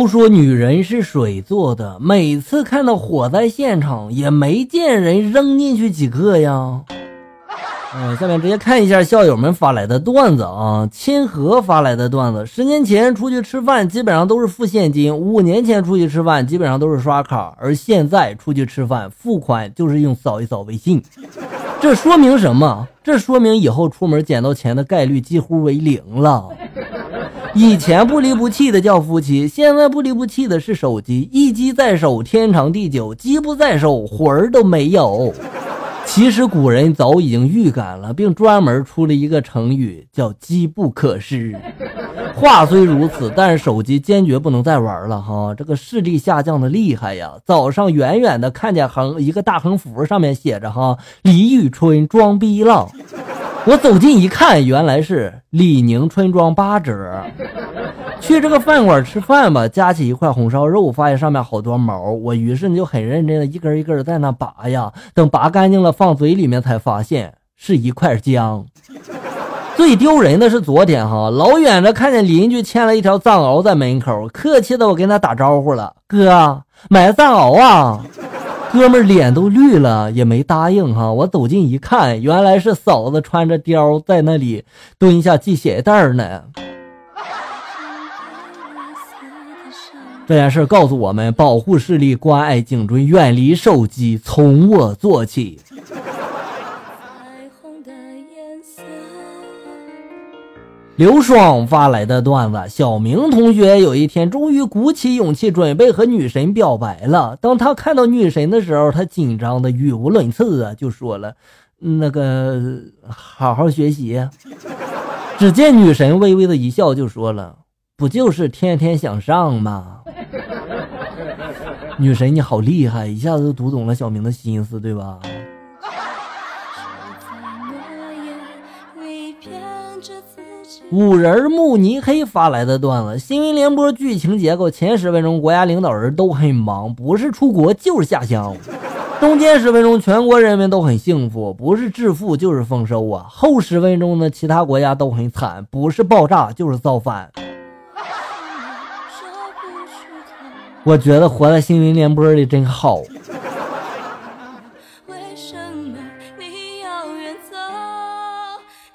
都说女人是水做的，每次看到火灾现场，也没见人扔进去几个呀。嗯，下面直接看一下校友们发来的段子啊。亲和发来的段子：十年前出去吃饭基本上都是付现金，五年前出去吃饭基本上都是刷卡，而现在出去吃饭付款就是用扫一扫微信。这说明什么？这说明以后出门捡到钱的概率几乎为零了。以前不离不弃的叫夫妻，现在不离不弃的是手机。一机在手，天长地久；机不在手，魂儿都没有。其实古人早已经预感了，并专门出了一个成语，叫“机不可失”。话虽如此，但是手机坚决不能再玩了哈！这个视力下降的厉害呀！早上远远的看见横一个大横幅，上面写着“哈李宇春装逼了”。我走近一看，原来是李宁春装八折。去这个饭馆吃饭吧，夹起一块红烧肉，发现上面好多毛，我于是就很认真的一根一根在那拔呀。等拔干净了，放嘴里面才发现是一块姜。最丢人的是昨天哈，老远的看见邻居牵了一条藏獒在门口，客气的我跟他打招呼了，哥买藏獒啊。哥们脸都绿了，也没答应哈。我走近一看，原来是嫂子穿着貂在那里蹲下系鞋带呢。这件事告诉我们：保护视力，关爱颈椎，远离手机，从我做起。刘双发来的段子：小明同学有一天终于鼓起勇气，准备和女神表白了。当他看到女神的时候，他紧张的语无伦次啊，就说了：“那个，好好学习。” 只见女神微微的一笑，就说了：“不就是天天向上吗？” 女神你好厉害，一下子就读懂了小明的心思，对吧？五人慕尼黑发来的段子：新闻联播剧情结构前十分钟，国家领导人都很忙，不是出国就是下乡；中间十分钟，全国人民都很幸福，不是致富就是丰收啊；后十分钟呢，其他国家都很惨，不是爆炸就是造反。我觉得活在新闻联播里真好。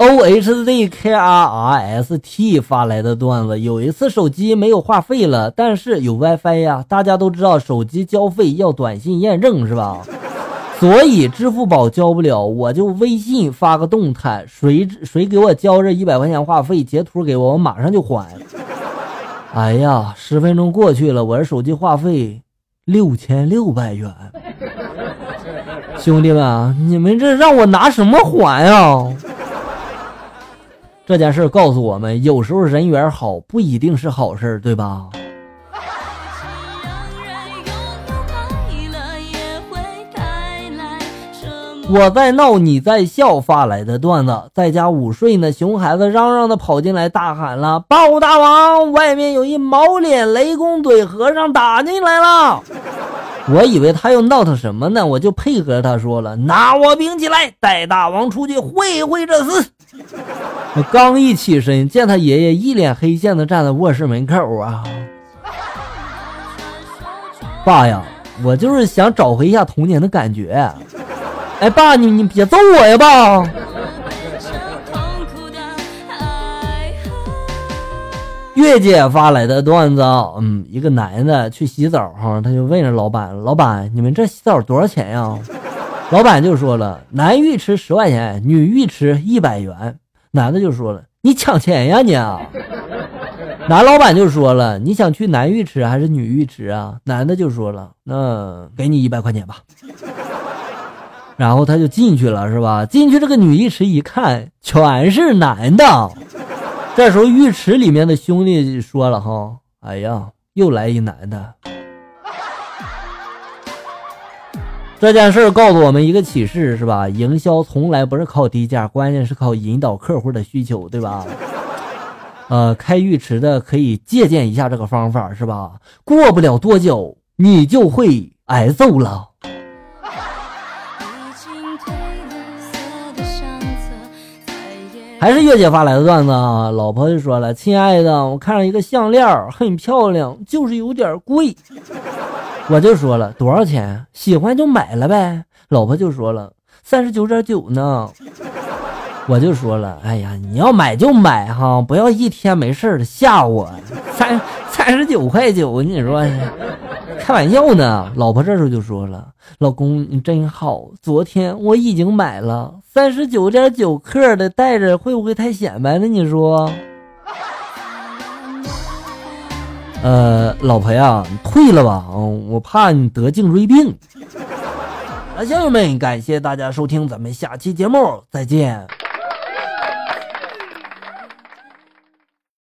O H Z K R R S T 发来的段子：有一次手机没有话费了，但是有 WiFi 呀。大家都知道手机交费要短信验证是吧？所以支付宝交不了，我就微信发个动态，谁谁给我交这一百块钱话费，截图给我，我马上就还。哎呀，十分钟过去了，我这手机话费六千六百元。兄弟们，你们这让我拿什么还啊？这件事告诉我们，有时候人缘好不一定是好事，对吧？我在闹，你在笑，发来的段子，在家午睡呢，熊孩子嚷嚷的跑进来，大喊了：“包大王，外面有一毛脸雷公怼和尚打进来了。”我以为他又闹腾什么呢，我就配合他说了：“拿我兵器来，带大王出去会会这厮。”我刚一起身，见他爷爷一脸黑线的站在卧室门口啊！爸呀，我就是想找回一下童年的感觉。哎，爸，你你别揍我呀，爸！月姐发来的段子，嗯，一个男的去洗澡哈，他就问着老板：“老板，你们这洗澡多少钱呀？”老板就说了：“男浴池十块钱，女浴池一百元。”男的就说了：“你抢钱呀你啊！”男老板就说了：“你想去男浴池还是女浴池啊？”男的就说了：“那给你一百块钱吧。”然后他就进去了，是吧？进去这个女浴池一看，全是男的。这时候浴池里面的兄弟说了：“哈，哎呀，又来一男的。”这件事告诉我们一个启示，是吧？营销从来不是靠低价，关键是靠引导客户的需求，对吧？呃，开浴池的可以借鉴一下这个方法，是吧？过不了多久，你就会挨揍了。还是月姐发来的段子啊，老婆就说了：“亲爱的，我看上一个项链，很漂亮，就是有点贵。”我就说了：“多少钱？喜欢就买了呗。”老婆就说了：“三十九点九呢。”我就说了：“哎呀，你要买就买哈，不要一天没事的吓我。三三十九块九，你说开玩笑呢？”老婆这时候就说了：“老公，你真好，昨天我已经买了。”三十九点九克的戴着会不会太显摆呢？你说？呃，老婆呀，你退了吧，我怕你得颈椎病。那乡友们，感谢大家收听，咱们下期节目再见。